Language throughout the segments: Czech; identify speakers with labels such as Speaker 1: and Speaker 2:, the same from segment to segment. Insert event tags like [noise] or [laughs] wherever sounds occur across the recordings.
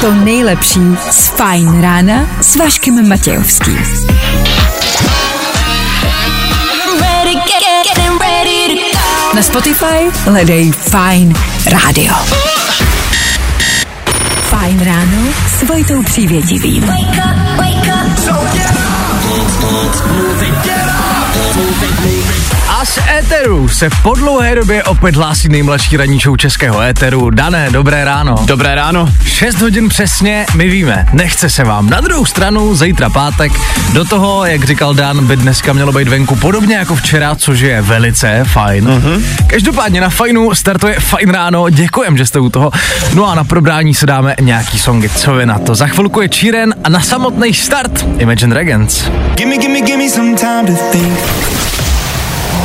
Speaker 1: to
Speaker 2: nejlepší z Fajn rána s Vaškem Matějovským.
Speaker 1: Get.
Speaker 2: Na Spotify hledej Fajn rádio. Fajn ráno s Vojtou Přívětivým.
Speaker 1: Wake up, wake up.
Speaker 3: A z éteru se po dlouhé době opět hlásí nejmladší ranní show českého éteru. Dané, dobré ráno.
Speaker 4: Dobré ráno.
Speaker 3: 6 hodin přesně, my víme, nechce se vám. Na druhou stranu, zítra pátek, do toho, jak říkal Dan, by dneska mělo být venku podobně jako včera, což je velice fajn. Uh-huh. Každopádně na fajnu startuje fajn ráno, děkujem, že jste u toho. No a na probrání se dáme nějaký songy, co vy na to. Za chvilku je Číren a na samotný start Imagine Dragons.
Speaker 5: Gimme, gimme, gimme some time to think.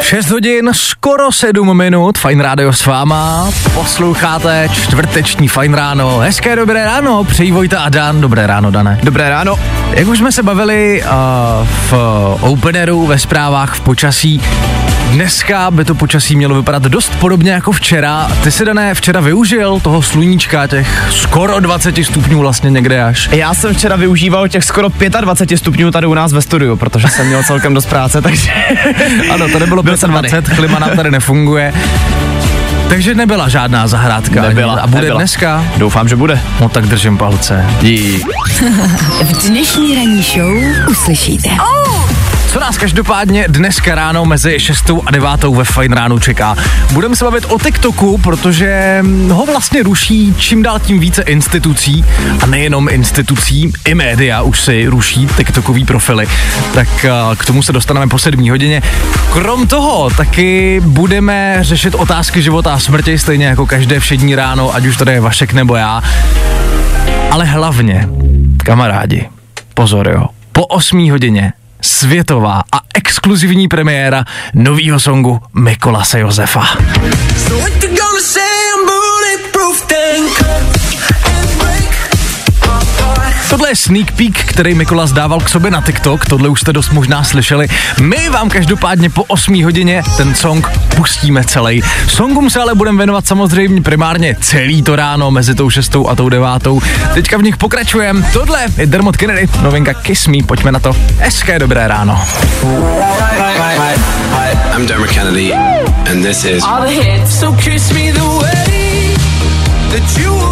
Speaker 3: 6 hodin, skoro 7 minut, Fajn rádio s váma, posloucháte čtvrteční Fajn ráno, hezké dobré ráno, přeji Vojta a Dan, dobré ráno Dané.
Speaker 4: Dobré ráno.
Speaker 3: Jak už jsme se bavili uh, v openeru, ve zprávách, v počasí, dneska by to počasí mělo vypadat dost podobně jako včera. Ty si, Dané, včera využil toho sluníčka, těch skoro 20 stupňů vlastně někde až.
Speaker 4: Já jsem včera využíval těch skoro 25 stupňů tady u nás ve studiu, protože jsem měl celkem dost práce, takže [laughs]
Speaker 3: Ano, to nebylo
Speaker 4: Byl jsem
Speaker 3: 25, klima nám tady nefunguje. Takže nebyla žádná zahrádka. ani.
Speaker 4: nebyla.
Speaker 3: A bude
Speaker 4: nebyla.
Speaker 3: dneska?
Speaker 4: Doufám, že bude.
Speaker 3: No tak držím palce.
Speaker 4: Dík. [laughs]
Speaker 2: V dnešní ranní show uslyšíte.
Speaker 3: Co nás každopádně dneska ráno mezi 6 a 9 ve Fine ránu čeká? Budeme se bavit o TikToku, protože ho vlastně ruší čím dál tím více institucí a nejenom institucí, i média už si ruší TikTokový profily. Tak eh, k tomu se dostaneme po 7 hodině. Krom toho taky budeme řešit otázky života a smrti, stejně jako každé všední ráno, ať už tady je Vašek nebo já. Ale hlavně, kamarádi, pozor jo, po 8 hodině světová a exkluzivní premiéra novýho songu Mikolase Josefa.
Speaker 5: So
Speaker 3: Tohle je sneak peek, který Mikolas dával k sobě na TikTok, tohle už jste dost možná slyšeli. My vám každopádně po 8 hodině ten song pustíme celý. Songům se ale budeme věnovat samozřejmě primárně celý to ráno mezi tou 6 a tou 9. Teďka v nich pokračujeme. Tohle je Dermot Kennedy, novinka Kiss Me, pojďme na to. Hezké dobré ráno.
Speaker 6: I'm Dermot Kennedy, and this is
Speaker 1: All the hits.
Speaker 5: So kiss me the way that you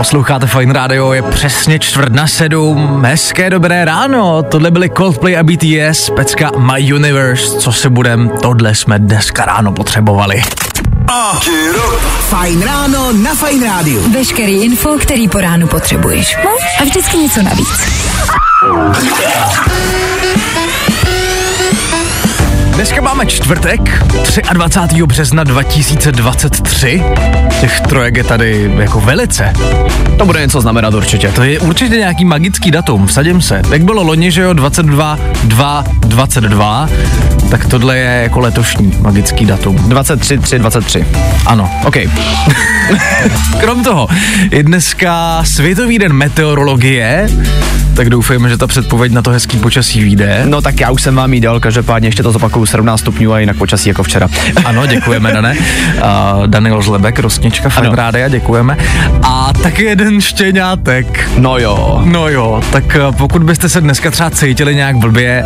Speaker 3: Posloucháte Fine Radio, je přesně čtvrt na sedm. Hezké dobré ráno, tohle byly Coldplay a BTS, pecka My Universe, co se budem, tohle jsme dneska ráno potřebovali.
Speaker 7: Fajn ráno na Fajn rádiu.
Speaker 2: Veškerý info, který po ránu potřebuješ. No a vždycky něco navíc.
Speaker 3: Dneska máme čtvrtek, 23. března 2023. Těch trojek je tady jako velice.
Speaker 4: To bude něco znamenat určitě.
Speaker 3: To je určitě nějaký magický datum, vsadím se. Jak bylo loni, že jo, 22, 2, 22, tak tohle je jako letošní magický datum.
Speaker 4: 23, 3, 23.
Speaker 3: Ano.
Speaker 4: OK. [laughs]
Speaker 3: Krom toho, je dneska Světový den meteorologie, tak doufejme, že ta předpověď na to hezký počasí vyjde.
Speaker 4: No tak já už jsem vám jí dal, každopádně ještě to zopakuju 17 stupňů a jinak počasí jako včera. [laughs]
Speaker 3: Ano, děkujeme, Dané. Uh, Daniel Zlebek, Rostnička, Fajn
Speaker 4: Ano.
Speaker 3: Rádia, děkujeme. A taky jeden štěňátek.
Speaker 4: No jo.
Speaker 3: No jo, tak uh, pokud byste se dneska třeba cítili nějak blbě,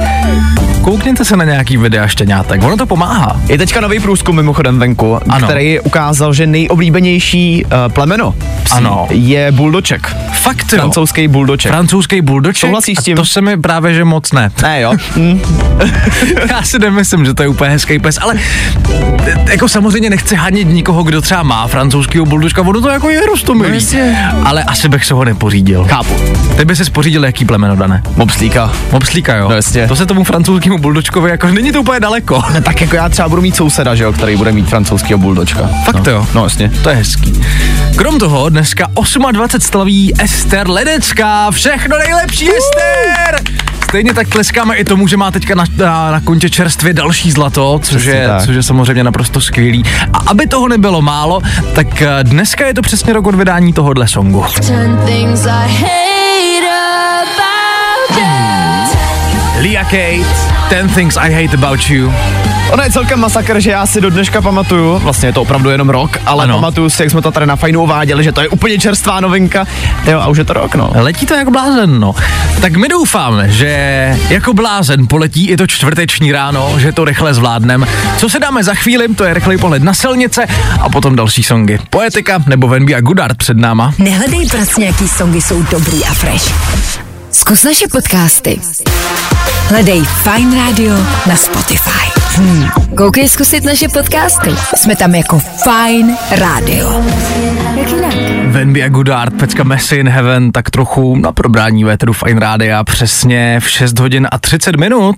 Speaker 3: koukněte se na nějaký videa štěňátek, ono to pomáhá.
Speaker 4: Je teďka nový průzkum mimochodem venku,
Speaker 3: Ano.
Speaker 4: který ukázal, že nejoblíbenější uh, plemeno psí
Speaker 3: Ano.
Speaker 4: je buldoček.
Speaker 3: Fakt jo.
Speaker 4: Francouzský buldoček.
Speaker 3: Francouzský buldoček.
Speaker 4: Souhlasíš s tím?
Speaker 3: To se mi právě, že moc ne.
Speaker 4: ne jo. Hm. [laughs]
Speaker 3: Já si nemyslím, že to je úplně hezký pes, ale jako samozřejmě nechci hanit nikoho, kdo třeba má francouzského buldočka, ono to jako je rostomilý.
Speaker 4: No
Speaker 3: ale asi bych se ho nepořídil.
Speaker 4: Chápu.
Speaker 3: Ty by se spořídil jaký plemeno, Dané?
Speaker 4: Mopslíka.
Speaker 3: Mopslíka, jo?
Speaker 4: No jasně.
Speaker 3: To se tomu francouzskému buldočkovi, jako není to úplně daleko.
Speaker 4: No, tak jako já třeba budu mít souseda, že jo, který bude mít francouzského buldočka.
Speaker 3: Fakt
Speaker 4: no.
Speaker 3: jo?
Speaker 4: No jasně.
Speaker 3: To je hezký. Krom toho dneska 28 slaví Ester Ledecká. Všechno nejlepší, Ester! Stejně tak tleskáme i tomu, že má teďka na, na, na kontě čerstvě další zlato, což je, což je samozřejmě naprosto skvělý. A aby toho nebylo málo, tak eh, dneska je to přesně rok od vydání tohohle songu.
Speaker 1: You.
Speaker 3: Lia Kate, Ten Things I Hate About You.
Speaker 4: Ono je celkem masakr, že já si do dneška pamatuju, vlastně je to opravdu jenom rok, ale
Speaker 3: Ano.
Speaker 4: pamatuju si, jak jsme to tady na fajnu uváděli, že to je úplně čerstvá novinka. Jo, a už je to rok, no.
Speaker 3: Letí to jako blázen, no. Tak my doufáme, že jako blázen poletí i to čtvrteční ráno, že to rychle zvládnem. Co se dáme za chvíli, to je rychlej pohled na silnice a potom další songy. Poetika nebo Venby a Goodart před náma.
Speaker 2: Nehledej pracně, jaký songy jsou dobrý a fresh. Zkus naše podcasty. Hledej Fine Radio na Spotify. Hmm. Koukej zkusit naše podcasty. Jsme tam jako Fine Radio. Jak jinak?
Speaker 3: Venby a Goodart, pecka Messi in Heaven, tak trochu na probrání véteru Fine Rádia přesně v 6 hodin a 30 minut.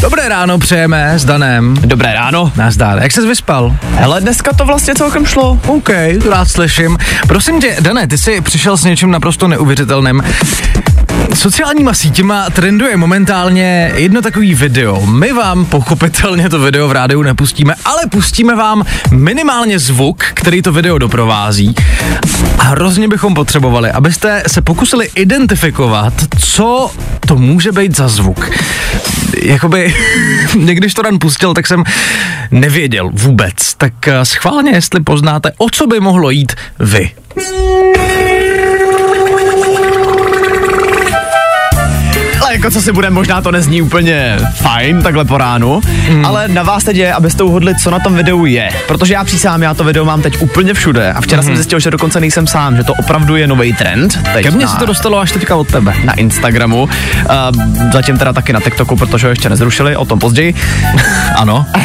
Speaker 3: Dobré ráno přejeme s Danem.
Speaker 4: Dobré ráno.
Speaker 3: Nazdar, jak ses vyspal?
Speaker 4: Hele, dneska to vlastně celkem šlo.
Speaker 3: OK, to rád slyším. Prosím tě, Dané, ty jsi přišel s něčím naprosto neuvěřitelným. Sociálníma sítěma trenduje momentálně jedno takový video. My vám pochopitelně to video v rádiu nepustíme, ale pustíme vám minimálně zvuk, který to video doprovází. A hrozně bychom potřebovali, abyste se pokusili identifikovat, co to může být za zvuk. Jakoby, [laughs] někdyž to Dan pustil, tak jsem nevěděl vůbec. Tak eh, schválně, jestli poznáte, o co by mohlo jít vy.
Speaker 4: Jako co si bude, možná to nezní úplně fajn takhle po ránu, hmm. ale na vás teď je, abyste uhodli, co na tom videu je. Protože já přísám, já to video mám teď úplně všude a včera hmm. jsem zjistil, že dokonce nejsem sám, že to opravdu je nový trend. Teď
Speaker 3: Ke mně se to dostalo až teďka od tebe.
Speaker 4: na Instagramu, uh, zatím teda taky na TikToku, protože ho ještě nezrušili, o tom později. [laughs]
Speaker 3: Ano. [laughs]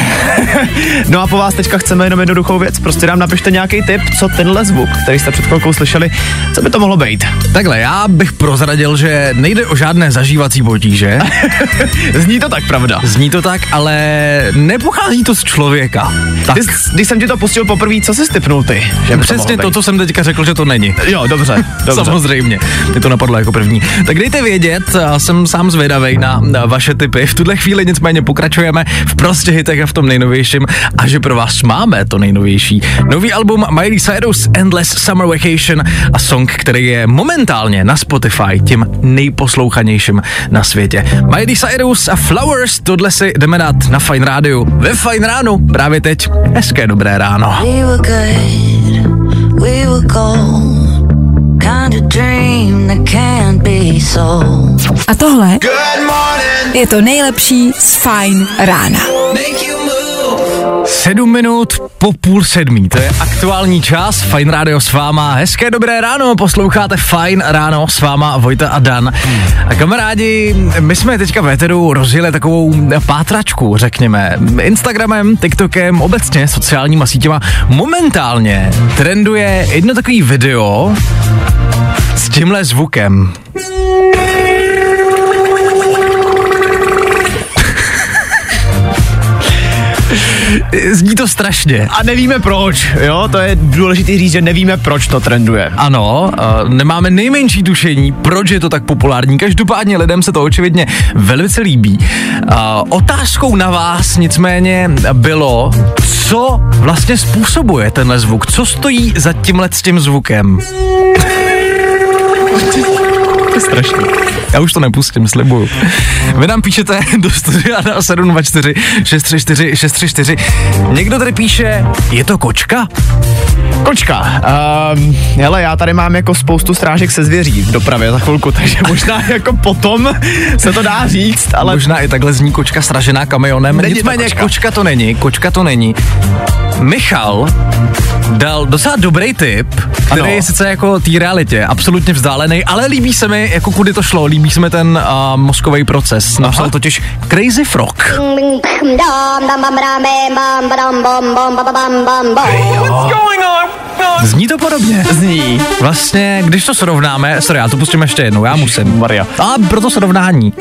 Speaker 4: No a po vás teďka chceme jenom jednoduchou věc, prostě nám napište nějaký tip, co tenhle zvuk, který jste před chvilkou slyšeli, co by to mohlo být.
Speaker 3: Takhle, já bych prozradil, že nejde o žádné zažívací potíže. [laughs]
Speaker 4: Zní to tak, pravda.
Speaker 3: Zní to tak, ale nepochází to z člověka. Tak.
Speaker 4: Ty, když jsem ti to pustil poprvé, co jsi stipnul ty? Že
Speaker 3: Přesně to,
Speaker 4: být?
Speaker 3: co jsem teďka řekl, že to není.
Speaker 4: Jo, dobře, [laughs] dobře.
Speaker 3: Samozřejmě, mě to napadlo jako první. Tak dejte vědět, jsem sám zvědavej na, na vaše tipy. V tuhle chvíli nicméně pokračujeme v prostě hitech a v tom nejnovějším a že pro vás máme to nejnovější. Nový album Miley Cyrus Endless Summer Vacation a song, který je momentálně na Spotify tím nejposlouchanějším na světě. Miley Cyrus a Flowers, tohle si jdeme dát na Fine Radio. Ve Fine ránu právě teď. Hezké dobré ráno.
Speaker 1: We were good, we were gold. Kind of dream that can't be sold.
Speaker 2: A tohle je to nejlepší z Fine rána.
Speaker 3: Sedm minut po půl sedmí, to je aktuální čas, Fine Radio s váma, hezké dobré ráno, posloucháte Fine Ráno s váma Vojta a Dan. A kamarádi, my jsme teďka v Eteru rozjeli takovou pátračku, řekněme, Instagramem, TikTokem, obecně sociálníma sítěma. Momentálně trenduje jedno takový video s tímhle zvukem. Zní to strašně.
Speaker 4: A nevíme proč, jo, to je důležitý říct, že nevíme proč to trenduje.
Speaker 3: Ano, uh, nemáme nejmenší tušení, proč je to tak populární. Každopádně lidem se to očividně velice líbí. Uh, otázkou na vás nicméně bylo, co vlastně způsobuje tenhle zvuk, co stojí za tímhle s tím zvukem.
Speaker 4: To je strašný.
Speaker 3: Já už to nepustím, slibuju. Vy nám píšete [laughs] do studia na 724 634 634. Někdo tady píše, je to kočka?
Speaker 4: Kočka, um, hele, já tady mám jako spoustu strážek se zvěří v dopravě za chvilku, takže možná [laughs] jako potom se to dá říct, ale
Speaker 3: možná i takhle zní kočka stražená kamionem.
Speaker 4: Není to
Speaker 3: Nicméně
Speaker 4: kočka.
Speaker 3: kočka to není, kočka to není. Michal dal docela dobrý tip, který
Speaker 4: Ano.
Speaker 3: je sice jako té realitě absolutně vzdálený, ale líbí se mi, jako kudy to šlo, líbí se mi ten uh, mozkový proces. Napsal totiž Crazy Frog. Zní to podobně.
Speaker 4: zní.
Speaker 3: Vlastně, když to srovnáme, sorry, já to pustím ještě jednou, já musím.
Speaker 4: Maria.
Speaker 3: A proto srovnání.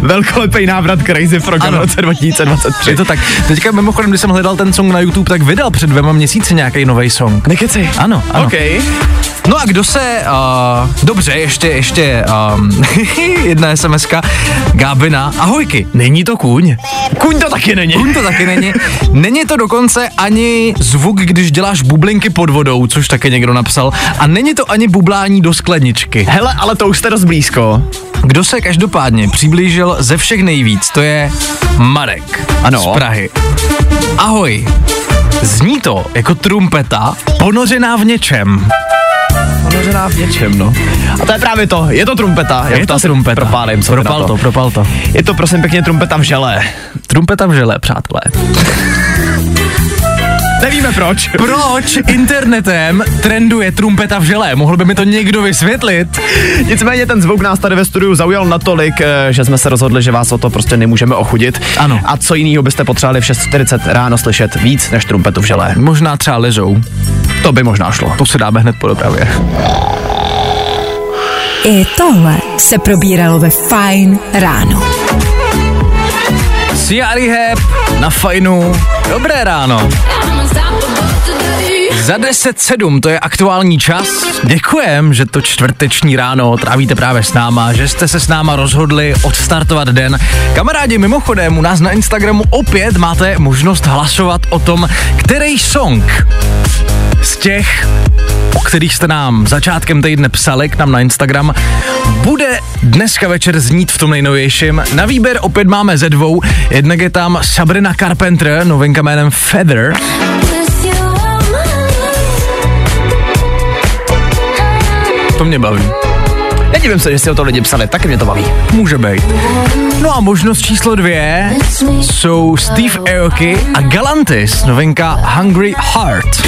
Speaker 4: Velkolepý návrat Crazy Frog v roce 2023.
Speaker 3: Je to tak. Teďka mimochodem, když jsem hledal ten song na YouTube, tak vydal před dvěma měsíci nějaký nový song.
Speaker 4: Nekeci.
Speaker 3: Ano, ano.
Speaker 4: OK.
Speaker 3: No a kdo se, uh, dobře, ještě, ještě um, [laughs] jedna SMSka, Gábina, ahojky, není to kůň.
Speaker 4: Kuň to taky není.
Speaker 3: Kůň to taky není. Není to dokonce ani zvuk, když děláš bublinky pod vodou, což taky někdo napsal. A není to ani bublání do skleničky.
Speaker 4: Hele, ale to už jste dost blízko.
Speaker 3: Kdo se každopádně přiblížil ze všech nejvíc, to je Marek
Speaker 4: Ano.
Speaker 3: z Prahy. Ahoj. Zní to jako trumpeta ponořená v něčem.
Speaker 4: Ponořená v něčem, no. A to je právě to, je to trumpeta.
Speaker 3: Je to
Speaker 4: asi
Speaker 3: trumpeta.
Speaker 4: Propálím, co
Speaker 3: propal to, propal to.
Speaker 4: Je to prosím pěkně trumpeta v žele.
Speaker 3: Trumpeta v žele, přátelé.
Speaker 4: Nevíme proč.
Speaker 3: Proč internetem trenduje trumpeta v žele? Mohl by mi to někdo vysvětlit?
Speaker 4: Nicméně ten zvuk nás tady ve studiu zaujal natolik, eh, že jsme se rozhodli, že vás o to prostě nemůžeme ochudit.
Speaker 3: Ano.
Speaker 4: A co jiného byste potřebovali v 6.40 ráno slyšet víc než trumpetu v žele?
Speaker 3: Možná třeba lezou.
Speaker 4: To by možná šlo.
Speaker 3: To si dáme hned po dopravě.
Speaker 2: I tohle se probíralo ve Fine ráno.
Speaker 3: Siari Hep na fajnu. Dobré ráno. Za 10.07 to je aktuální čas. Děkujem, že to čtvrteční ráno trávíte právě s náma, že jste se s náma rozhodli odstartovat den. Kamarádi, mimochodem, u nás na Instagramu opět máte možnost hlasovat o tom, který song z těch, o kterých jste nám začátkem týdne psali k nám na Instagram, bude dneska večer znít v tom nejnovějším. Na výběr opět máme ze dvou. Jednak je tam Sabrina Carpenter, novinka jménem Feather. To mě baví.
Speaker 4: Nedivím se, že si o to lidi psali, taky mě to baví.
Speaker 3: Může být. No a možnost číslo dvě jsou Steve Aoki a Galantis, novinka Hungry Heart.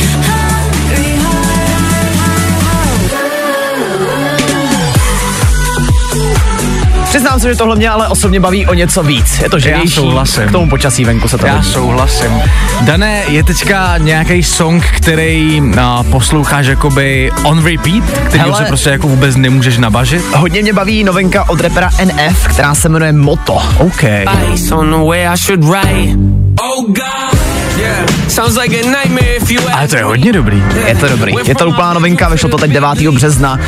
Speaker 4: Přiznám se, že tohle mě ale osobně baví o něco víc. Je to živější.
Speaker 3: souhlasím.
Speaker 4: K tomu počasí venku se to
Speaker 3: Já
Speaker 4: hodí.
Speaker 3: souhlasím. Dané, je teďka nějaký song, který a, posloucháš jakoby on repeat, který
Speaker 4: Hele.
Speaker 3: se prostě jako vůbec nemůžeš nabažit?
Speaker 4: Hodně mě baví novinka od repera NF, která se jmenuje Moto.
Speaker 3: OK.
Speaker 5: Ice on the way I should write. Oh God, yeah. Sounds like a nightmare if you
Speaker 3: Ale to je hodně dobrý.
Speaker 4: Je to dobrý. Je to úplná novinka, vyšlo to teď 9. března.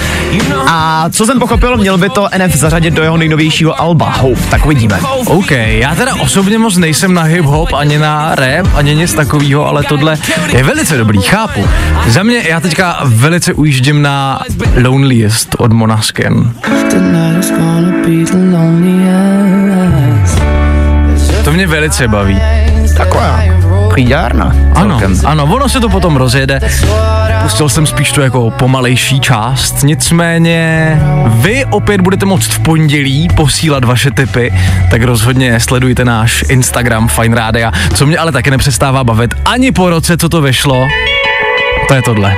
Speaker 4: A co jsem pochopil, měl by to NF zařadit do jeho nejnovějšího alba Hope, tak uvidíme.
Speaker 3: OK, já teda osobně moc nejsem na hip-hop, ani na rap, ani nic takového, ale tohle je velice dobrý, chápu. Za mě, já teďka velice ujíždím na Loneliest od Monasken. To mě velice baví.
Speaker 4: Taková chýďárna.
Speaker 3: Ano,
Speaker 4: celkem.
Speaker 3: ano, ono se to potom rozjede. Pustil jsem spíš tu jako pomalejší část, nicméně vy opět budete moct v pondělí posílat vaše tipy, tak rozhodně sledujte náš Instagram Fine Rádia, co mě ale taky nepřestává bavit ani po roce, co to vyšlo, to je tohle.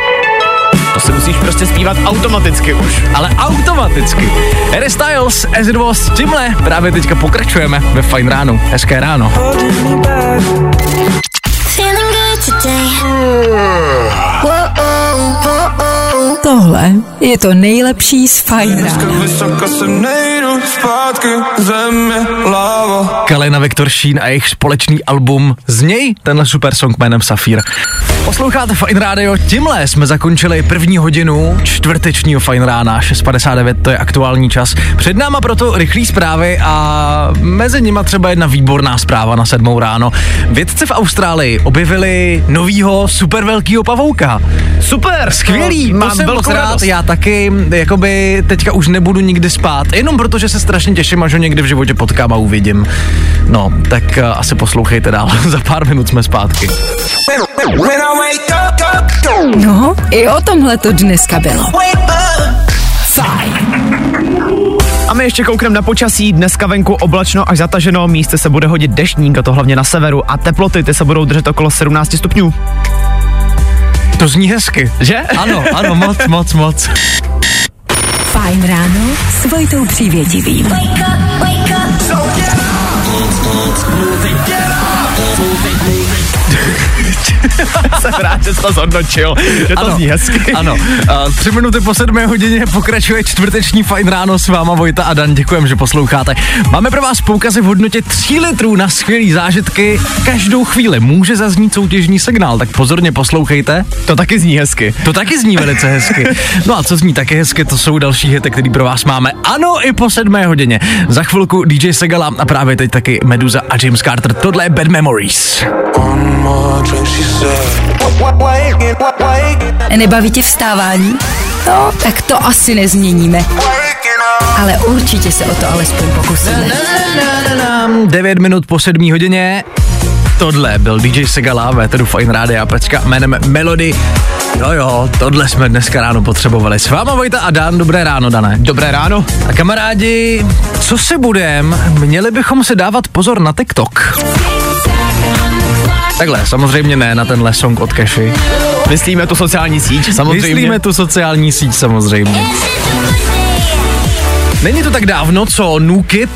Speaker 4: To si musíš prostě zpívat automaticky už.
Speaker 3: Ale automaticky. Harry Styles, as it was, tímhle právě teďka pokračujeme ve Fine ránu, hezké ráno.
Speaker 2: Tohle je to nejlepší z Fine rána.
Speaker 5: Vysoka se nejdu zpátky, země, láva.
Speaker 3: Kalina Viktor Šín a jejich společný album. Z něj tenhle super song jménem Safír. Posloucháte Fine Radio, tímhle jsme zakončili první hodinu čtvrtečního Fine rána, 6.59, to je aktuální čas. Před náma proto rychlý zprávy a mezi nima třeba jedna výborná zpráva na sedmou ráno. Vědci v Austrálii objevili novýho super velkýho pavouka.
Speaker 4: Super,
Speaker 3: Skvělý,
Speaker 4: no,
Speaker 3: to
Speaker 4: mám
Speaker 3: jsem moc
Speaker 4: velkou
Speaker 3: rád.
Speaker 4: radost.
Speaker 3: Já taky, jakoby teďka už nebudu nikdy spát, jenom protože se strašně těším, až ho někdy v životě potkám a uvidím. No, tak uh, asi poslouchejte dál, [laughs] za pár minut jsme zpátky.
Speaker 2: No, i o tomhle to dneska bylo. Fajn.
Speaker 4: A my ještě koukneme na počasí. Dneska venku oblačno až zataženo, místy se bude hodit deštník, a to hlavně na severu. A teploty ty se budou držet okolo 17 stupňů.
Speaker 3: To zní hezky.
Speaker 4: Že?
Speaker 3: Ano, ano, moc, moc, moc.
Speaker 2: Fajn ráno s Vojtou Přívětivým. [laughs]
Speaker 4: Jsem rád, že jsi to zhodnotil, že to zní hezky.
Speaker 3: Ano, a tři minuty po sedmé hodině pokračuje čtvrteční fajn ráno s váma Vojta a Dan. Děkujem, že posloucháte. Máme pro vás poukazy v hodnotě 3 litrů na skvělý zážitky. Každou chvíli může zaznít soutěžní signál, tak pozorně poslouchejte.
Speaker 4: To taky zní hezky.
Speaker 3: To taky zní velice hezky. No a co zní taky hezky, to jsou další hity, které pro vás máme. Ano, i po sedmé hodině. Za chvilku DJ Segala a právě teď taky Meduza a James Carter. Tohle je Bad Memories.
Speaker 2: Nebaví tě vstávání? No, tak to asi nezměníme. Ale určitě se o to alespoň pokusíme.
Speaker 3: 9 minut po 7 hodině. Tohle byl DJ Segala, Véteru Fine Rádia, pecka jménem Melody. Jo jo, tohle jsme dneska ráno potřebovali. S váma Vojta a Dan, dobré ráno, Dané.
Speaker 4: Dobré ráno.
Speaker 3: A kamarádi, co se budem? Měli bychom se dávat pozor na TikTok. Takhle, samozřejmě ne na tenhle song od Cashy.
Speaker 4: Myslíme tu sociální síť, samozřejmě.
Speaker 3: Myslíme tu sociální síť samozřejmě. Není to tak dávno, co NUKIP,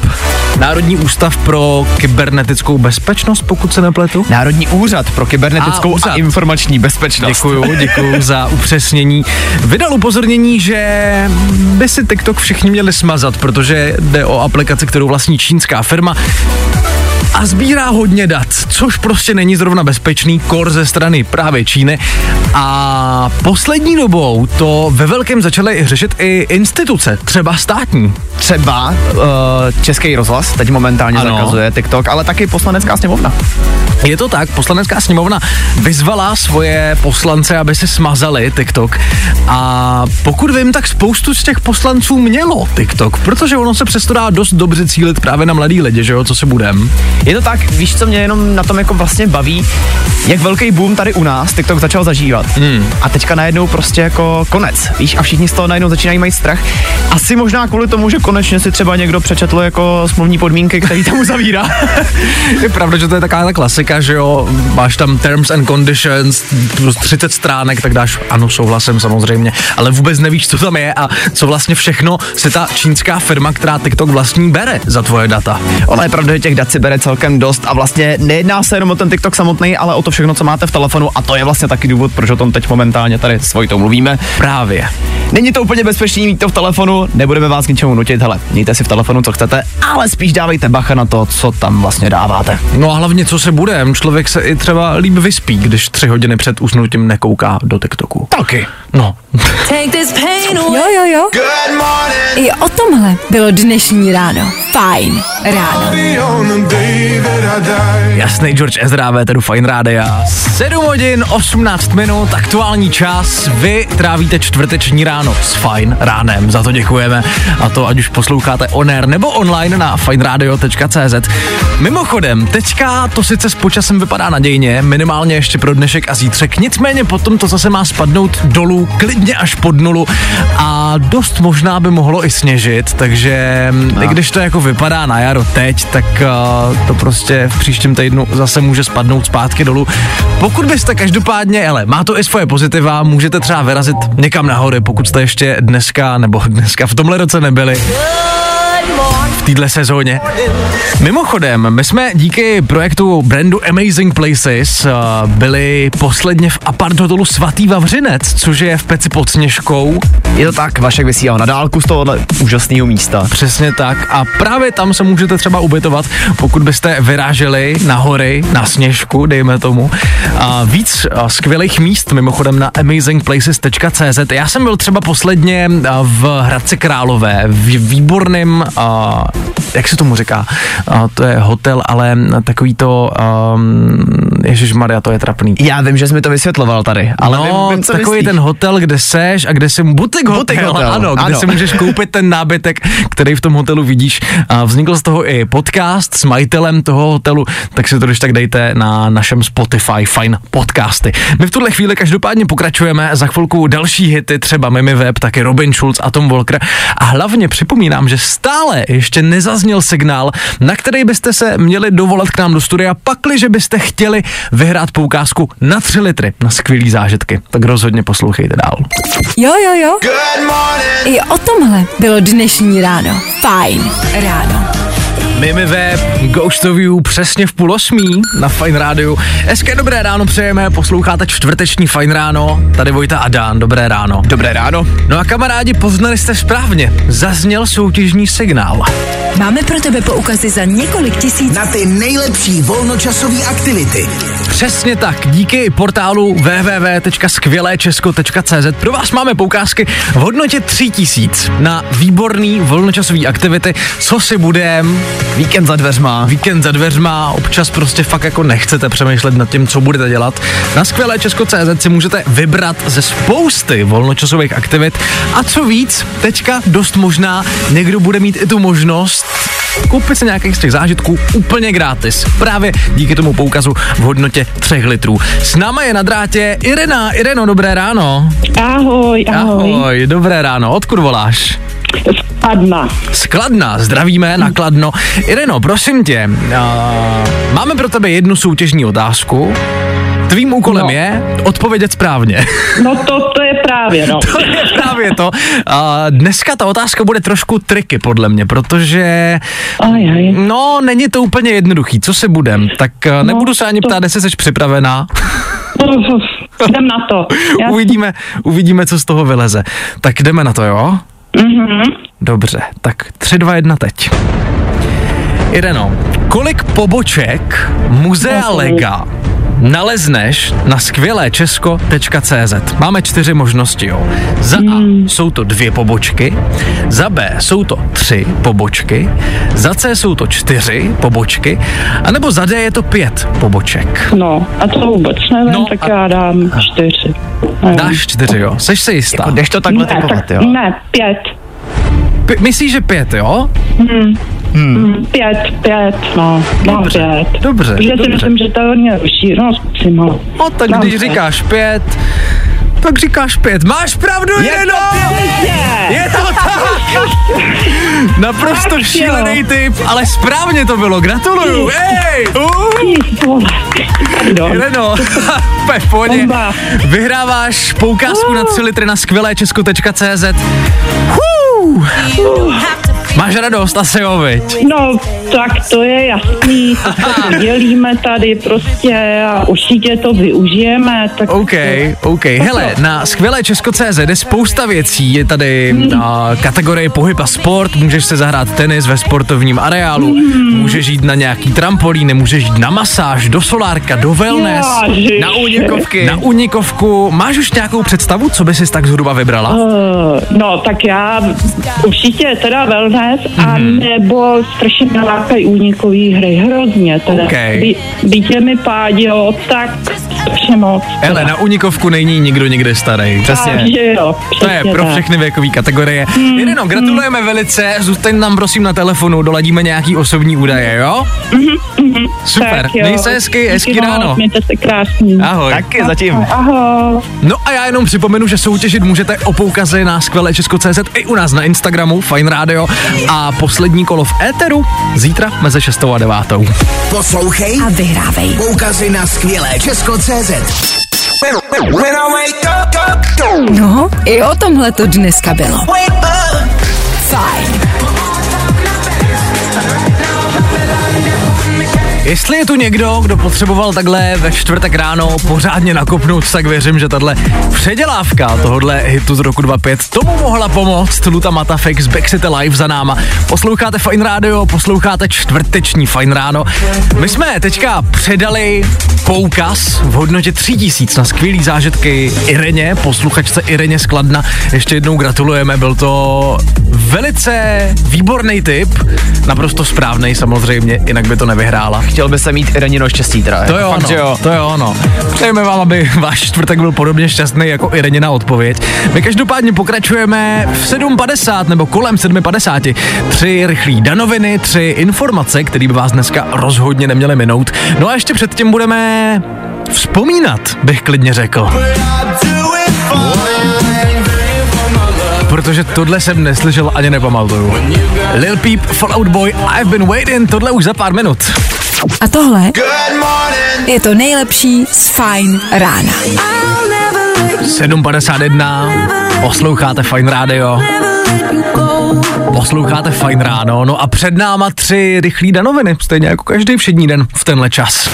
Speaker 3: Národní ústav pro kybernetickou bezpečnost, pokud se nepletu.
Speaker 4: Národní úřad pro kybernetickou
Speaker 3: A,
Speaker 4: a,
Speaker 3: úřad.
Speaker 4: informační bezpečnost.
Speaker 3: Děkuju, děkuju za upřesnění. Vydal upozornění, že by si TikTok všichni měli smazat, protože jde o aplikaci, kterou vlastní čínská firma a sbírá hodně dat, což prostě není zrovna bezpečný kor ze strany právě Číny. A poslední dobou to ve velkém začaly řešit i instituce, třeba státní.
Speaker 4: Třeba uh, Český rozhlas teď momentálně Ano. zakazuje TikTok, ale taky poslanecká sněmovna.
Speaker 3: Je to tak, poslanecká sněmovna vyzvala svoje poslance, aby si smazali TikTok a pokud vím, tak spoustu z těch poslanců mělo TikTok, protože ono se přesto dá dost dobře cílit právě na mladý lidi, že jo, co si budem.
Speaker 4: Je to tak, víš, co mě jenom na tom jako vlastně baví, jak velký boom tady u nás TikTok začal zažívat. Hmm. A teďka najednou prostě jako konec, víš, a všichni z toho najednou začínají mít strach. Asi možná kvůli tomu, že konečně si třeba někdo přečetl jako smluvní podmínky, který tam uzavírá. [laughs]
Speaker 3: Je pravda, že to je taková ta klasika, že jo, máš tam terms and conditions, plus 30 stránek, tak dáš ano, souhlasem samozřejmě, ale vůbec nevíš, co tam je a co vlastně všechno se ta čínská firma, která TikTok vlastní, bere za tvoje data.
Speaker 4: Ona je pravda, že těch dat si bere celkem dost a vlastně nejedná se jenom o ten TikTok samotný, ale o to všechno, co máte v telefonu a to je vlastně taky důvod, proč o tom teď momentálně tady s Vojtou mluvíme.
Speaker 3: Právě.
Speaker 4: Není to úplně bezpečný mít to v telefonu, nebudeme vás k ničemu nutit, hele, mějte si v telefonu, co chcete, ale spíš dávejte bacha na to, co tam vlastně dáváte.
Speaker 3: No a hlavně, co se bude, člověk se i třeba líp vyspí, když tři hodiny před usnutím nekouká do TikToku.
Speaker 4: Taky.
Speaker 3: No,
Speaker 1: Take this pain away.
Speaker 2: Jo, jo, jo. I o tomhle bylo dnešní ráno. Fajn ráno.
Speaker 3: Jasný George Ezra, Véteru Fine Rádia. 7 hodin, 18 minut, aktuální čas. Vy trávíte čtvrteční ráno s Fine ránem, za to děkujeme. A to ať už posloucháte on air nebo online na fineradio.cz. Mimochodem, teďka to sice s počasem vypadá nadějně, minimálně ještě pro dnešek a zítřek, nicméně potom to zase má spadnout dolů, klidně až pod nulu a dost možná by mohlo i sněžit, takže no. i když to jako vypadá na jaro teď, tak uh, to prostě v příštím týdnu zase může spadnout zpátky dolů. Pokud byste každopádně, ale má to i svoje pozitiva, můžete třeba vyrazit někam nahoře, pokud jste ještě dneska nebo [laughs] dneska v tomhle roce nebyli v téhle sezóně. Mimochodem, my jsme díky projektu brandu Amazing Places uh, byli posledně v apart hotelu Svatý Vavřinec, což je v Peci pod Sněžkou.
Speaker 4: Je to tak, Vašek vysílal na dálku z tohohle úžasného místa.
Speaker 3: Přesně tak. A právě tam se můžete třeba ubytovat, pokud byste vyráželi na hory, na Sněžku, dejme tomu. A víc a, skvělých míst, mimochodem na amazingplaces.cz. Já jsem byl třeba posledně a, v Hradci Králové, v výborném, jak se tomu říká, a, to je hotel, ale takový to, um, Ježíš Maria, to je trapný.
Speaker 4: Já vím, že jsi mi to vysvětloval tady, ale
Speaker 3: no,
Speaker 4: vím, vím, co
Speaker 3: takový
Speaker 4: myslíš.
Speaker 3: ten hotel, kde seš a kde si butik hotel,
Speaker 4: Butik hotel,
Speaker 3: ano, kde
Speaker 4: ano.
Speaker 3: si můžeš koupit ten nábytek, který v tom hotelu vidíš. A vznikl z toho i podcast s majitelem toho hotelu, tak si to když tak dejte na našem Spotify Fine podcasty. My v tuhle chvíli každopádně pokračujeme, za chvilku další hity, třeba Mimi Web, taky Robin Schulz a Tom Walker. A hlavně připomínám, že stále ještě nezazněl signál, na který byste se měli dovolat k nám do studia, pakliže byste chtěli vyhrát poukázku na 3 litry na skvělý zážitky. Tak rozhodně poslouchejte dál.
Speaker 2: Jo, jo, jo. I o tomhle bylo dnešní ráno. Fajn ráno.
Speaker 3: Mimi Web, Ghost of You, přesně v půl osmí na Fine Rádiu. Hezké dobré ráno přejeme, posloucháte čtvrteční Fine Ráno, tady Vojta a Dan, dobré ráno.
Speaker 4: Dobré ráno.
Speaker 3: No a kamarádi, poznali jste správně, zazněl soutěžní signál.
Speaker 2: Máme pro tebe poukazy za několik tisíc.
Speaker 7: Na ty nejlepší volnočasové aktivity.
Speaker 3: Přesně tak, díky portálu www.skvěléčesko.cz pro vás máme poukázky v hodnotě 3000 na výborný volnočasový aktivity, co si budem,
Speaker 4: Víkend za dveřma.
Speaker 3: víkend za dveřma, občas prostě fakt jako nechcete přemýšlet nad tím, co budete dělat. Na skvělé Česko.cz si můžete vybrat ze spousty volnočasových aktivit. A co víc, teďka dost možná někdo bude mít i tu možnost koupit si nějakých z těch zážitků úplně gratis. Právě díky tomu poukazu v hodnotě 3 litrů. S náma je na drátě Irena. Ireno, dobré ráno.
Speaker 8: Ahoj, ahoj.
Speaker 3: Ahoj, dobré ráno. Odkud voláš?
Speaker 8: Padma.
Speaker 3: Skladna, zdravíme na Kladno. Ireno, prosím tě, uh, máme pro tebe jednu soutěžní otázku. Tvým úkolem
Speaker 8: No.
Speaker 3: je odpovědět správně.
Speaker 8: No to, to je právě, no. [laughs]
Speaker 3: to je právě to. A dneska ta otázka bude trošku triky, podle mě, protože
Speaker 8: Aj, aj.
Speaker 3: no, není to úplně jednoduchý. Co se budem? Tak uh, nebudu se ani
Speaker 8: to-
Speaker 3: ptát, jestli jsi připravená.
Speaker 8: Jdem na to. Já,
Speaker 3: uvidíme, uvidíme, co z toho vyleze. Tak jdeme na to, jo?
Speaker 8: Mhm.
Speaker 3: Dobře, tak 3, 2, 1 teď. Ireno, kolik poboček Muzea
Speaker 8: No,
Speaker 3: Lega nalezneš na skvělé česko.cz. Máme čtyři možnosti, jo. Za A jsou to dvě pobočky, za B jsou to tři pobočky, za C jsou to čtyři pobočky, anebo za D je to pět poboček.
Speaker 8: No, a to vůbec nevím,
Speaker 3: No,
Speaker 8: tak
Speaker 3: a-
Speaker 8: já dám čtyři.
Speaker 3: Dáš čtyři, jo. Seš si jistá?
Speaker 4: Jdeš to takhle
Speaker 8: ne,
Speaker 4: typovat,
Speaker 8: tak,
Speaker 4: jo?
Speaker 8: ne, pět.
Speaker 3: P- myslíš, že pět, jo?
Speaker 8: Mm, Pět, pět, no, dám
Speaker 3: Dobře,
Speaker 8: pět.
Speaker 3: dobře,
Speaker 8: Protože si myslím, že to je hodně ruší, no, zkusím, no.
Speaker 3: No tak
Speaker 8: Dám
Speaker 3: když
Speaker 8: pět.
Speaker 3: říkáš pět, tak říkáš pět. Máš pravdu, Ireno! Je to tak! Naprosto
Speaker 8: Tak
Speaker 3: šílený
Speaker 8: jo.
Speaker 3: typ, ale správně to bylo, gratuluju! Ej! Uh, pohodě.
Speaker 8: Bomba.
Speaker 3: Vyhráváš poukázku na 3 litry na skvělé česko.cz. Hů. Máš radost, asi jo, viď?
Speaker 8: No, tak to je jasný, to [laughs] se dělíme tady prostě a určitě to využijeme. Tak
Speaker 3: OK, OK. Hele, na skvělé Česko.cz je spousta věcí. Je tady a, kategorie pohyb a sport, můžeš se zahrát tenis ve sportovním areálu, můžeš jít na nějaký trampolín, můžeš jít na masáž, do solárka, do wellness,
Speaker 8: Ježiši.
Speaker 3: na unikovky. Na unikovku. Máš už nějakou představu, co by si tak zhruba vybrala?
Speaker 8: Uh, no, tak já určitě teda wellness, a nebo strašně lákají únikové hry, hrozně teda.
Speaker 3: OK.
Speaker 8: By, bytě mi pádělo, tak strašně moc.
Speaker 3: Hele, na unikovku není nikdo nikde starý. Přesně.
Speaker 8: Takže jo,
Speaker 3: To je pro všechny věkové kategorie. Mm, Ireno, gratulujeme velice, zůstaň nám prosím na telefonu, doladíme nějaký osobní údaje, jo? [laughs] Super,
Speaker 8: Tak jo.
Speaker 3: měj se hezky,
Speaker 8: Díky
Speaker 3: hezký
Speaker 8: moc,
Speaker 3: ráno.
Speaker 8: Mějte se krásný.
Speaker 3: Ahoj.
Speaker 4: Taky zatím.
Speaker 8: Ahoj.
Speaker 3: No a já jenom připomenu, že soutěžit můžete o poukazy na skvělé Česko.cz i u nás na Instagramu Fine Radio a poslední kolo v éteru zítra mezi 6 a 9.
Speaker 7: Poslouchej
Speaker 2: A vyhrávej.
Speaker 7: poukazy na skvělé Česko.cz.
Speaker 2: No, i o tomhle to dneska bylo. Fajn.
Speaker 3: Jestli je tu někdo, kdo potřeboval takhle ve čtvrtek ráno pořádně nakopnout, tak věřím, že tahle předělávka tohohle hitu z roku 25 tomu mohla pomoct. Luta Matafek z Backcity Live za náma. Posloucháte Fine Radio, posloucháte čtvrteční Fine Ráno. My jsme teďka předali poukaz v hodnotě 3000 na skvělý zážitky Ireně, posluchačce Ireně Skladna. Ještě jednou gratulujeme, byl to velice výborný tip, naprosto správný samozřejmě, jinak by to nevyhrála.
Speaker 4: Chtěl by se mít Irenino štěstí teda.
Speaker 3: To
Speaker 4: jako
Speaker 3: jo,
Speaker 4: fakt,
Speaker 3: ono,
Speaker 4: jo.
Speaker 3: to jo ono. Přejeme vám, aby váš čtvrtek byl podobně šťastný jako Irenina odpověď. My každopádně pokračujeme v 7.50 nebo kolem 7.50. Tři rychlí danoviny, tři informace, které by vás dneska rozhodně neměly minout. No a ještě předtím budeme vzpomínat, bych klidně řekl. Protože tohle jsem neslyšel ani nepamatuju. Lil Peep, Fallout Boy, I've been waiting, tohle už za pár minut.
Speaker 2: A tohle je to nejlepší z Fajn rána.
Speaker 3: 7.51. Posloucháte Fine Radio. Posloucháte Fine Ráno, no a před náma tři rychlí danoviny, stejně jako každý všední den v tenhle čas.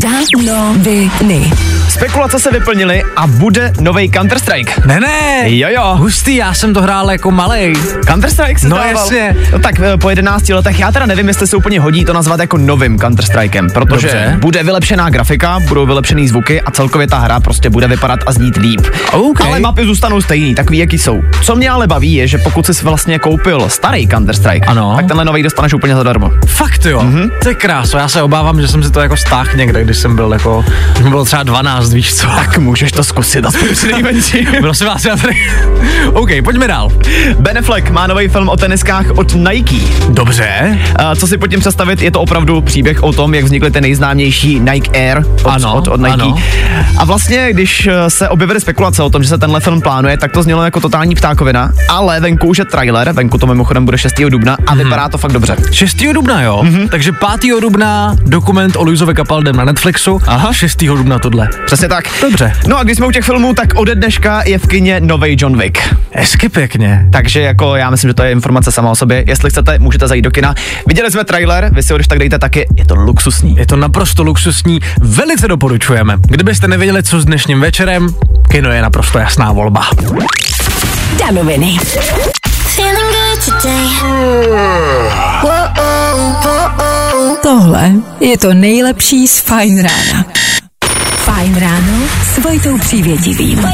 Speaker 2: Danoviny.
Speaker 4: Spekulace se vyplnily a bude nový Counter-Strike.
Speaker 3: Ne, ne,
Speaker 4: Jo, jo.
Speaker 3: hustý, já jsem to hrál jako malej.
Speaker 4: Counter-Strike se
Speaker 3: No
Speaker 4: zdával.
Speaker 3: jasně.
Speaker 4: No tak eh, po 11 letech, já teda nevím, jestli se úplně hodí to nazvat jako novým Counter-Strikem, protože
Speaker 3: Dobře.
Speaker 4: bude vylepšená grafika, budou vylepšený zvuky a celkově ta hra prostě bude vypadat a znít líp.
Speaker 3: OK.
Speaker 4: Ale mapy zůstanou stejný, takový, jaký jsou. Co mě ale baví, je, že pokud jsi vlastně koupil starý Counter-Strike,
Speaker 3: Ano.
Speaker 4: tak tenhle nový dostaneš úplně zadarmo.
Speaker 3: Fakt jo, mm-hmm. to je kráso, já se obávám, že jsem si to jako stáhl někde, když jsem byl jako, bylo třeba 12, víš co.
Speaker 4: Tak můžeš to zkusit, aspoň při nejmenší. [laughs]
Speaker 3: Prosím vás, já tady... OK, pojďme dál.
Speaker 4: Ben Affleck má nový film o teniskách od Nike.
Speaker 3: Dobře.
Speaker 4: A co si pod tím představit, je to opravdu příběh o tom, jak vznikly ty nejznámější Nike Air od,
Speaker 3: Ano,
Speaker 4: od, od Nike.
Speaker 3: ano.
Speaker 4: A vlastně, když eh, se objevily spekulace o tom, že se tenhle film plánuje, tak to znělo jako totální ptákovina, ale venku už je trailer, venku to mimochodem bude 6. dubna a vypadá to fakt dobře.
Speaker 3: 6. dubna, jo? Mm-hmm. Takže 5. dubna dokument o Luisovi Capaldem na Netflixu. Aha. 6. dubna tohle.
Speaker 4: Přesně tak.
Speaker 3: Dobře.
Speaker 4: No a když jsme u těch filmů, tak ode dneška je v kině nový John Wick.
Speaker 3: Hezky pěkně.
Speaker 4: Takže jako já myslím, že to je informace sama o sobě. Jestli chcete, můžete zajít do kina. Viděli jsme trailer, vy si ho když tak dejte taky, je to luxusní.
Speaker 3: Je to naprosto luxusní, velice doporučujeme. Kdybyste nevěděli, co s dnešním večerem, kino je naprosto jasná volba.
Speaker 2: Danoviny. Tohle je to nejlepší z Fine Rána. Fajn ráno s Vojtou Přívětivým.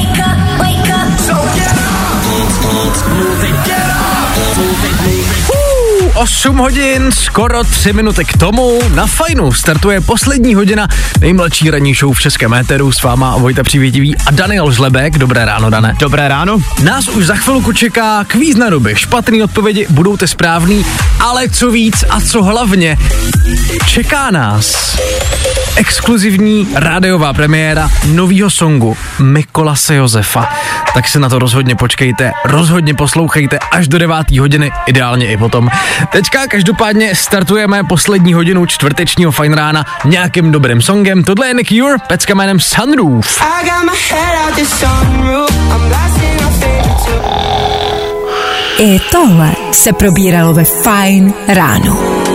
Speaker 3: 8 hodin, skoro 3 minuty k tomu. Na fajnu startuje poslední hodina nejmladší ranní show v českém éteru s váma Vojta Přivětivý a Daniel Žlebek. Dobré ráno, Dane.
Speaker 4: Dobré ráno.
Speaker 3: Nás už za chvilku čeká kvíz na doby. Špatný odpovědi budou ty správný, ale co víc a co hlavně, čeká nás exkluzivní rádiová premiéra novýho songu Mikolase Josefa. Tak se na to rozhodně počkejte, rozhodně poslouchejte až do 9. hodiny, ideálně i potom. Teďka každopádně startujeme poslední hodinu čtvrtečního fajn rána nějakým dobrým songem. Tohle je Nick Ure, pecka jménem Sunroof.
Speaker 5: I got my head out the sunroof. I'm blasting my favorite tune.
Speaker 2: I tohle se probíralo ve Fine ráno.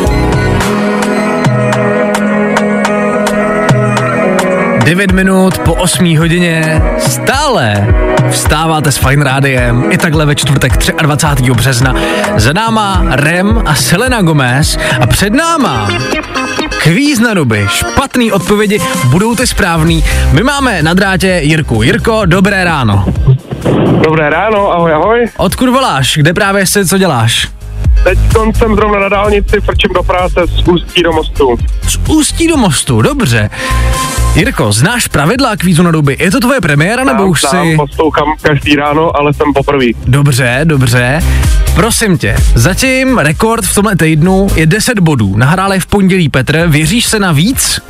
Speaker 3: 9 minut po 8 hodině stále vstáváte s Fine Rádiem i takhle ve čtvrtek 23. března. Za náma Rem a Selena Gomez a před náma kvíz na doby, špatný odpovědi, budou ty správný. My máme na drátě Jirku. Jirko, dobré ráno.
Speaker 9: Dobré ráno, ahoj, ahoj.
Speaker 3: Odkud voláš? Kde právě jsi, co děláš?
Speaker 9: Teď jsem zrovna na dálnici, frčím do práce z Ústí do mostu.
Speaker 3: Z Ústí do mostu, dobře. Jirko, znáš pravidla kvízu na doby? Je to tvoje premiéra nebo už si...
Speaker 9: poslouchám každý ráno, ale jsem poprvé.
Speaker 3: Dobře, dobře. Prosím tě, zatím rekord v tomhle týdnu je 10 bodů. Nahrál je v pondělí Petr, věříš se na víc?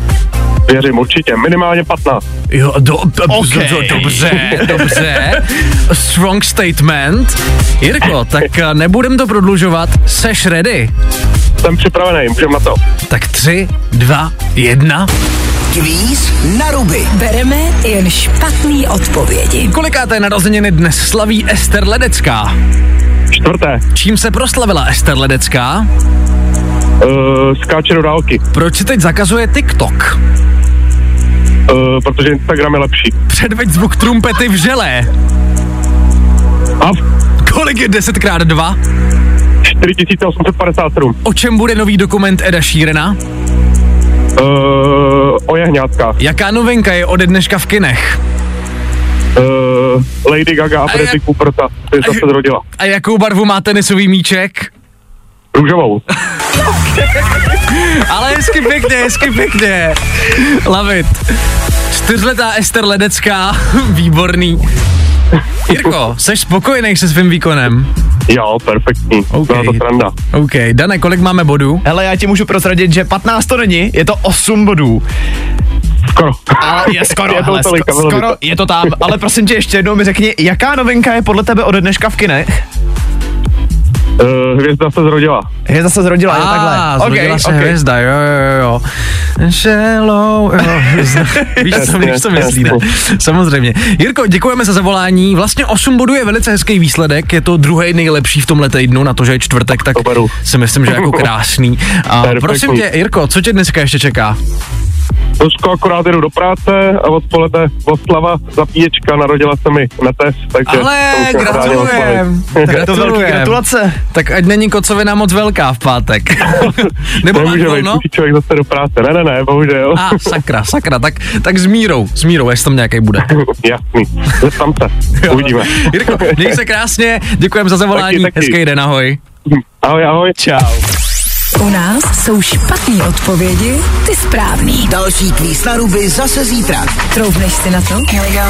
Speaker 9: Věřím určitě, minimálně 15.
Speaker 3: Jo, do, do,
Speaker 4: Okay.
Speaker 3: do, dobře, dobře. Strong statement. Jirko, tak eh, nebudem to prodlužovat. Seš ready?
Speaker 9: Jsem připravený, můžeme na to.
Speaker 3: Tak tři, dva, jedna.
Speaker 7: Kvíz na ruby.
Speaker 2: Bereme jen špatný odpovědi.
Speaker 3: Kolikáté narozeniny dnes slaví Ester Ledecká?
Speaker 9: Čtvrté,
Speaker 3: Čím se proslavila Ester Ledecká?
Speaker 9: uh, skáče do dálky,
Speaker 3: Proč si teď zakazuje TikTok?
Speaker 9: uh, protože Instagram je lepší.
Speaker 3: Předveď zvuk trumpety v žele.
Speaker 9: A
Speaker 3: Kolik je 10 x 2?
Speaker 9: 4857.
Speaker 3: O čem bude nový dokument Eda Sheerana?
Speaker 9: Uh, o jehňátka.
Speaker 3: Jaká novinka je ode dneška v kinech?
Speaker 9: Uh, Lady Gaga a
Speaker 3: A
Speaker 9: Bradley
Speaker 3: jak-
Speaker 9: Cooper, ta se zase zrodila.
Speaker 3: A jakou barvu má tenisový míček?
Speaker 9: Růžovou. [laughs]
Speaker 3: Ale hezky pěkně, hezky pěkně. Love it. Čtyřletá Ester Ledecká, [laughs] výborný. Jirko, jsi spokojený se svým výkonem?
Speaker 9: Jo, perfektní.
Speaker 3: OK.
Speaker 9: Byla to sranda.
Speaker 3: OK, Dane, kolik máme bodů?
Speaker 4: Hele, já ti můžu prozradit, že 15 to není, je to 8 bodů.
Speaker 9: Skoro.
Speaker 4: Ale je [laughs] skoro,
Speaker 9: Je to
Speaker 4: hele,
Speaker 9: tolika,
Speaker 4: skoro,
Speaker 9: to.
Speaker 4: je to tam. Ale prosím tě, ještě jednou mi řekni, jaká novinka je podle tebe ode dneška v kinech?
Speaker 9: Uh, hvězda se zrodila.
Speaker 4: Hvězda se zrodila, jo, takhle.
Speaker 3: Zrodila se
Speaker 4: ok.
Speaker 3: hvězda, jo, jo, jo. Shallow, jo, [laughs] víš, co, víš, co myslí, ne? Samozřejmě. Jirko, děkujeme za zavolání. Vlastně 8 bodů je velice hezký výsledek, je to druhý nejlepší v tomhle týdnu, na to, že je čtvrtek, tak
Speaker 9: To beru.
Speaker 3: si myslím, že jako [laughs] krásný. A
Speaker 9: Perfektní.
Speaker 3: prosím tě, Jirko, co tě dneska ještě čeká?
Speaker 9: Trošku akorát jdu do práce a odpoledne oslava zapíječka, narodila se mi netes, takže...
Speaker 3: Ale gratulujem. [laughs] Gratulujem.
Speaker 4: gratulace.
Speaker 3: Tak ať není kocovina moc velká v pátek. [laughs] Nebo
Speaker 9: Nemůže musí člověk zase do práce. Ne, ne, ne, bohužel.
Speaker 3: A sakra, sakra, tak, tak s mírou, s mírou, jestli tam nějaký bude. [laughs]
Speaker 9: Jasný, zeptám se, uvidíme. [laughs]
Speaker 3: Jirko, měj se krásně, děkujeme za zavolání,
Speaker 9: Taky, taky.
Speaker 3: hezký den, ahoj.
Speaker 9: Ahoj, ahoj.
Speaker 4: Čau.
Speaker 2: U nás jsou špatné odpovědi, ty správný.
Speaker 7: Další kvíz na ruby zase zítra.
Speaker 2: Troufneš si na to? Here we go.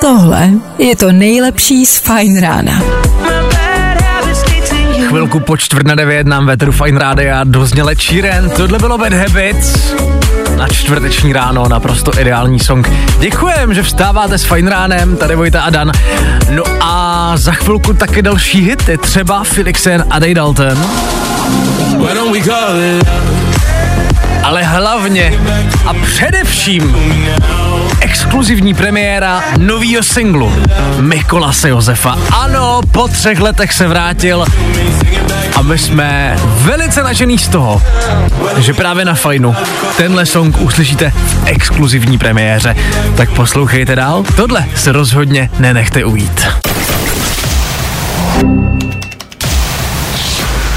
Speaker 2: Tohle je to nejlepší z Fine Rána.
Speaker 3: Chvilku po čtvrt na devět nám Vetru Fine Rádia dozněle Číren, tohle bylo Bad Habits. Na čtvrteční ráno naprosto ideální song. Děkujem, že vstáváte s Fine Ránem, tady Vojta a Dan. No a za chvilku taky další hity, třeba Felixen a Day Dalton. Ale hlavně a především exkluzivní premiéra novýho singlu Mikolase Josefa. Ano, po třech letech se vrátil a my jsme velice nadšený z toho, že právě na Fajnu tenhle song uslyšíte v exkluzivní premiéře. Tak poslouchejte dál, tohle se rozhodně nenechte ujít.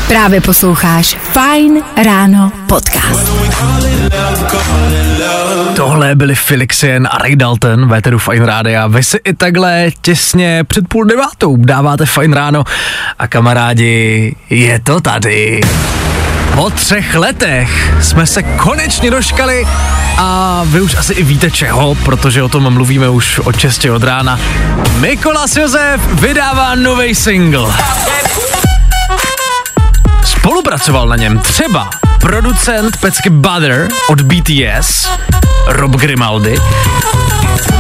Speaker 2: Právě posloucháš Fine Ráno podcast.
Speaker 3: Tohle byli Felixien a Ray Dalton, Véteru Fine Rádia. Vy si i takhle těsně před půl devátou dáváte Fine Ráno a kamarádi, je to tady. Po třech letech jsme se konečně doškali a vy už asi i víte čeho, protože o tom mluvíme už od čestě od rána. Mikolas Josef vydává nový single. Spolupracoval na něm. Třeba producent pecky Butter od BTS, Rob Grimaldi,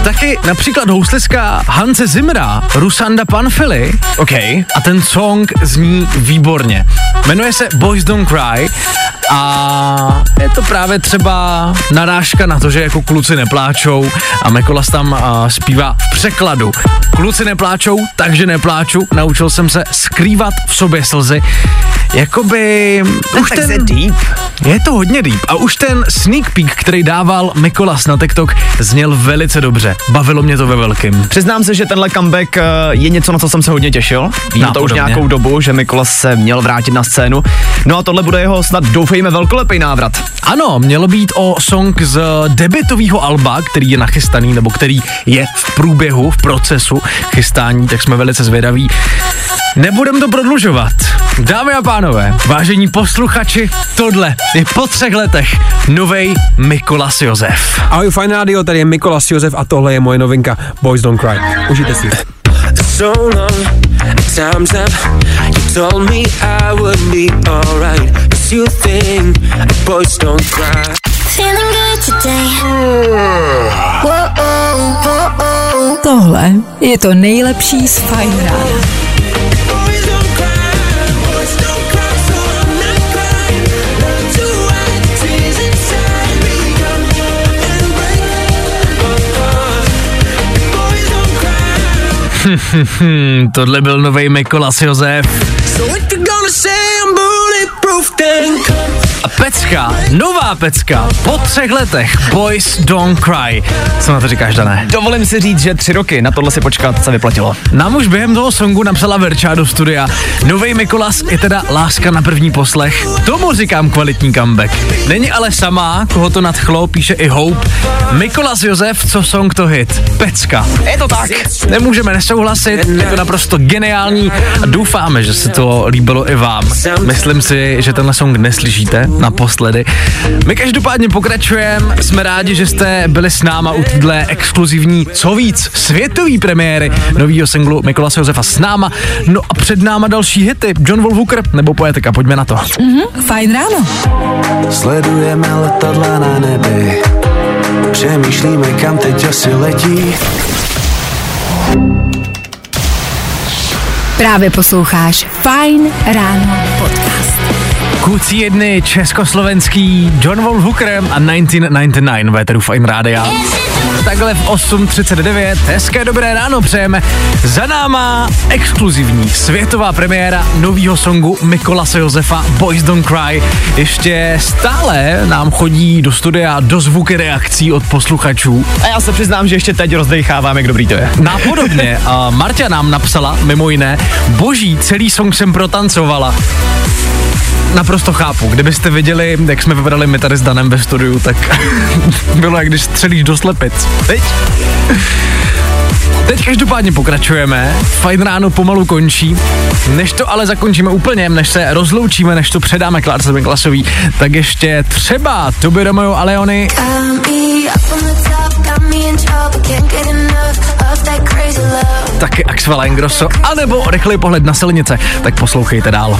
Speaker 3: taky například houslistka Hanse Zimra, Rusanda Panfili. OK. A ten song zní výborně. Jmenuje se Boys Don't Cry a je to právě třeba narážka na to, že jako kluci nepláčou a Mikolas tam a, zpívá v překladu. Kluci nepláčou, takže nepláču. Naučil jsem se skrývat v sobě slzy. Jakoby... Už
Speaker 4: tak
Speaker 3: ten,
Speaker 4: se deep.
Speaker 3: Je to hodně deep. A už ten sneak peek, který dával Mikolas na TikTok, zněl velice dobře. Bavilo mě to ve velkým.
Speaker 4: Přiznám se, že tenhle comeback eh, je něco, na co jsem se hodně těšil. Vím to už nějakou dobu, že Mikolas se měl vrátit na scénu. No a tohle bude jeho snad doufejme velkolepý návrat.
Speaker 3: Ano, mělo být o song z debitového alba, který je nachystaný, nebo který je v průběhu, v procesu chystání, tak jsme velice zvědaví. Nebudem to prodlužovat. Dámy a pánové, vážení posluchači, tohle je po třech letech novej Mikolas Josef.
Speaker 10: Ahoj Fine Radio, tady je Mikolas Josef a tohle je moje novinka Boys Don't Cry. Užijte si.
Speaker 5: So long, time's up. You told me I would be alright. Cause you think boys don't cry.
Speaker 1: Feeling good today.
Speaker 2: Tohle je to nejlepší z Fine Rána. [laughs]
Speaker 3: tohle byl novej Mikolas Josef.
Speaker 5: So
Speaker 3: pecka, nová pecka, po třech letech, Boys Don't Cry. Co na to říkáš, Dané?
Speaker 4: Dovolím si říct, že tři roky na tohle si počkat se vyplatilo.
Speaker 3: Nám už během toho songu napsala Verča do studia. Novej Mikolas je teda láska na první poslech. Tomu říkám kvalitní comeback. Není ale sama, koho to nadchlo, píše i Hope. Mikolas Josef, co song to hit? Pecka.
Speaker 4: Je to tak.
Speaker 3: Nemůžeme nesouhlasit, je to naprosto geniální a doufáme, že se to líbilo i vám. Myslím si, že tenhle song neslyšíte naposledy. My každopádně pokračujeme, jsme rádi, že jste byli s náma u téhle exkluzivní, co víc, světový premiéry nového singlu Mikolase Josefa s náma. No a před náma další hity, John Wolfhooker nebo Poetika, pojďme na to.
Speaker 2: Fajn ráno.
Speaker 6: Sledujeme letadla na nebi Přemýšlíme kam teď asi letí
Speaker 2: Právě posloucháš Fine Ráno podcast.
Speaker 3: Kluci jedny československý John Von Hooker a 1999 Véteru Fine Rádia. Takhle v 8.39, hezké dobré ráno přejeme. Za náma exkluzivní světová premiéra nového songu Mikolase Josefa Boys Don't Cry. Ještě stále nám chodí do studia do zvuky reakcí od posluchačů.
Speaker 4: A já se přiznám, že ještě teď rozdechávám, jak dobrý to je.
Speaker 3: Nápodobně. Marta nám napsala, mimo jiné, boží, celý song jsem protancovala. Naprosto chápu. Kdybyste viděli, jak jsme vypadali my tady s Danem ve studiu, tak [laughs] bylo jak když střelíš do slepic. Teď? Teď každopádně pokračujeme, fajn ráno pomalu končí. Než to ale zakončíme úplně, než se rozloučíme, než to předáme Klárce Miklasový, tak ještě třeba Toby Romeo a Leony. Taky Axel Ingrosso, anebo rychlej pohled na silnice, tak poslouchejte dál.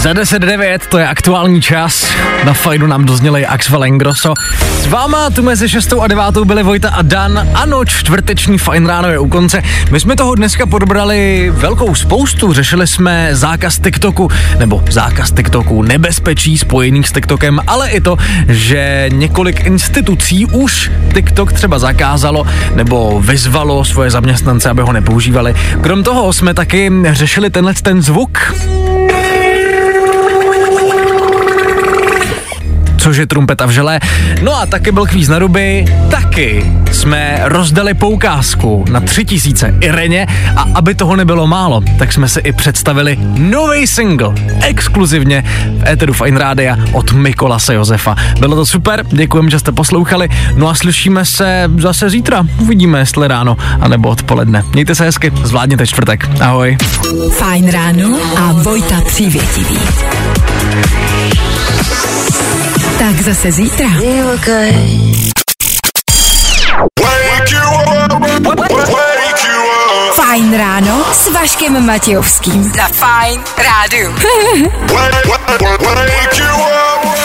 Speaker 3: Za 10.09 to je aktuální čas. Na fajnu nám dozněli Axel Ingrosso. S váma tu mezi 6 a 9 byli Vojta a Dan. Ano, čtvrteční fajn ráno je u konce. My jsme toho dneska podobrali velkou spoustu. Řešili jsme zákaz TikToku, nebo zákaz TikToku, nebezpečí spojených s TikTokem, ale i to, že několik institucí už TikTok třeba zakázalo nebo vyzvalo svoje zaměstnance, aby ho nepoužívali. Krom toho jsme taky řešili tenhle ten zvuk, což je trumpeta v žele. No a taky byl kvíz na ruby, taky jsme rozdali poukázku na tři tisíce Ireně a aby toho nebylo málo, tak jsme si i představili nový single, exkluzivně v Eteru Fine Rádia od Mikolase Josefa. Bylo to super, děkujeme, že jste poslouchali, no a slyšíme se zase zítra, uvidíme jestli ráno, anebo odpoledne. Mějte se hezky, zvládněte čtvrtek. Ahoj.
Speaker 2: Fajn ráno a Vojta Přívětivý. Tak zase zítra. Fajn ráno s Vaškem Matějovským. Za Fajn rádu.
Speaker 5: Wake [laughs] you up.